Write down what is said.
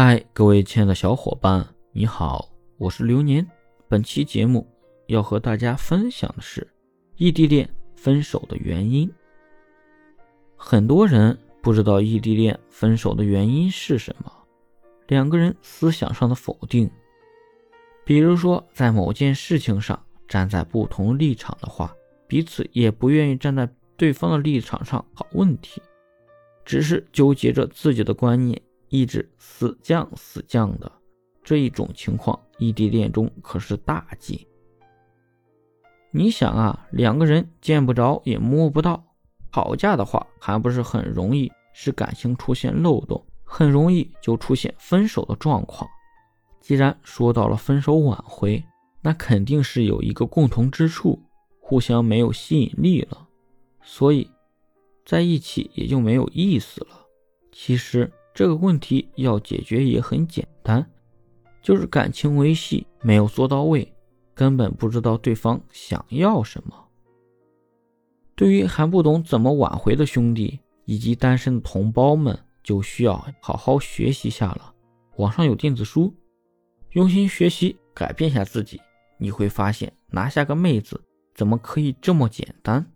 嗨，各位亲爱的小伙伴，你好，我是流年。本期节目要和大家分享的是异地恋分手的原因。很多人不知道异地恋分手的原因是什么，两个人思想上的否定，比如说在某件事情上站在不同立场的话，彼此也不愿意站在对方的立场上讨问题，只是纠结着自己的观念。一直死犟死犟的这一种情况，异地恋中可是大忌。你想啊，两个人见不着也摸不到，吵架的话还不是很容易使感情出现漏洞，很容易就出现分手的状况。既然说到了分手挽回，那肯定是有一个共同之处，互相没有吸引力了，所以在一起也就没有意思了。其实。这个问题要解决也很简单，就是感情维系没有做到位，根本不知道对方想要什么。对于还不懂怎么挽回的兄弟以及单身的同胞们，就需要好好学习下了。网上有电子书，用心学习，改变下自己，你会发现拿下个妹子怎么可以这么简单。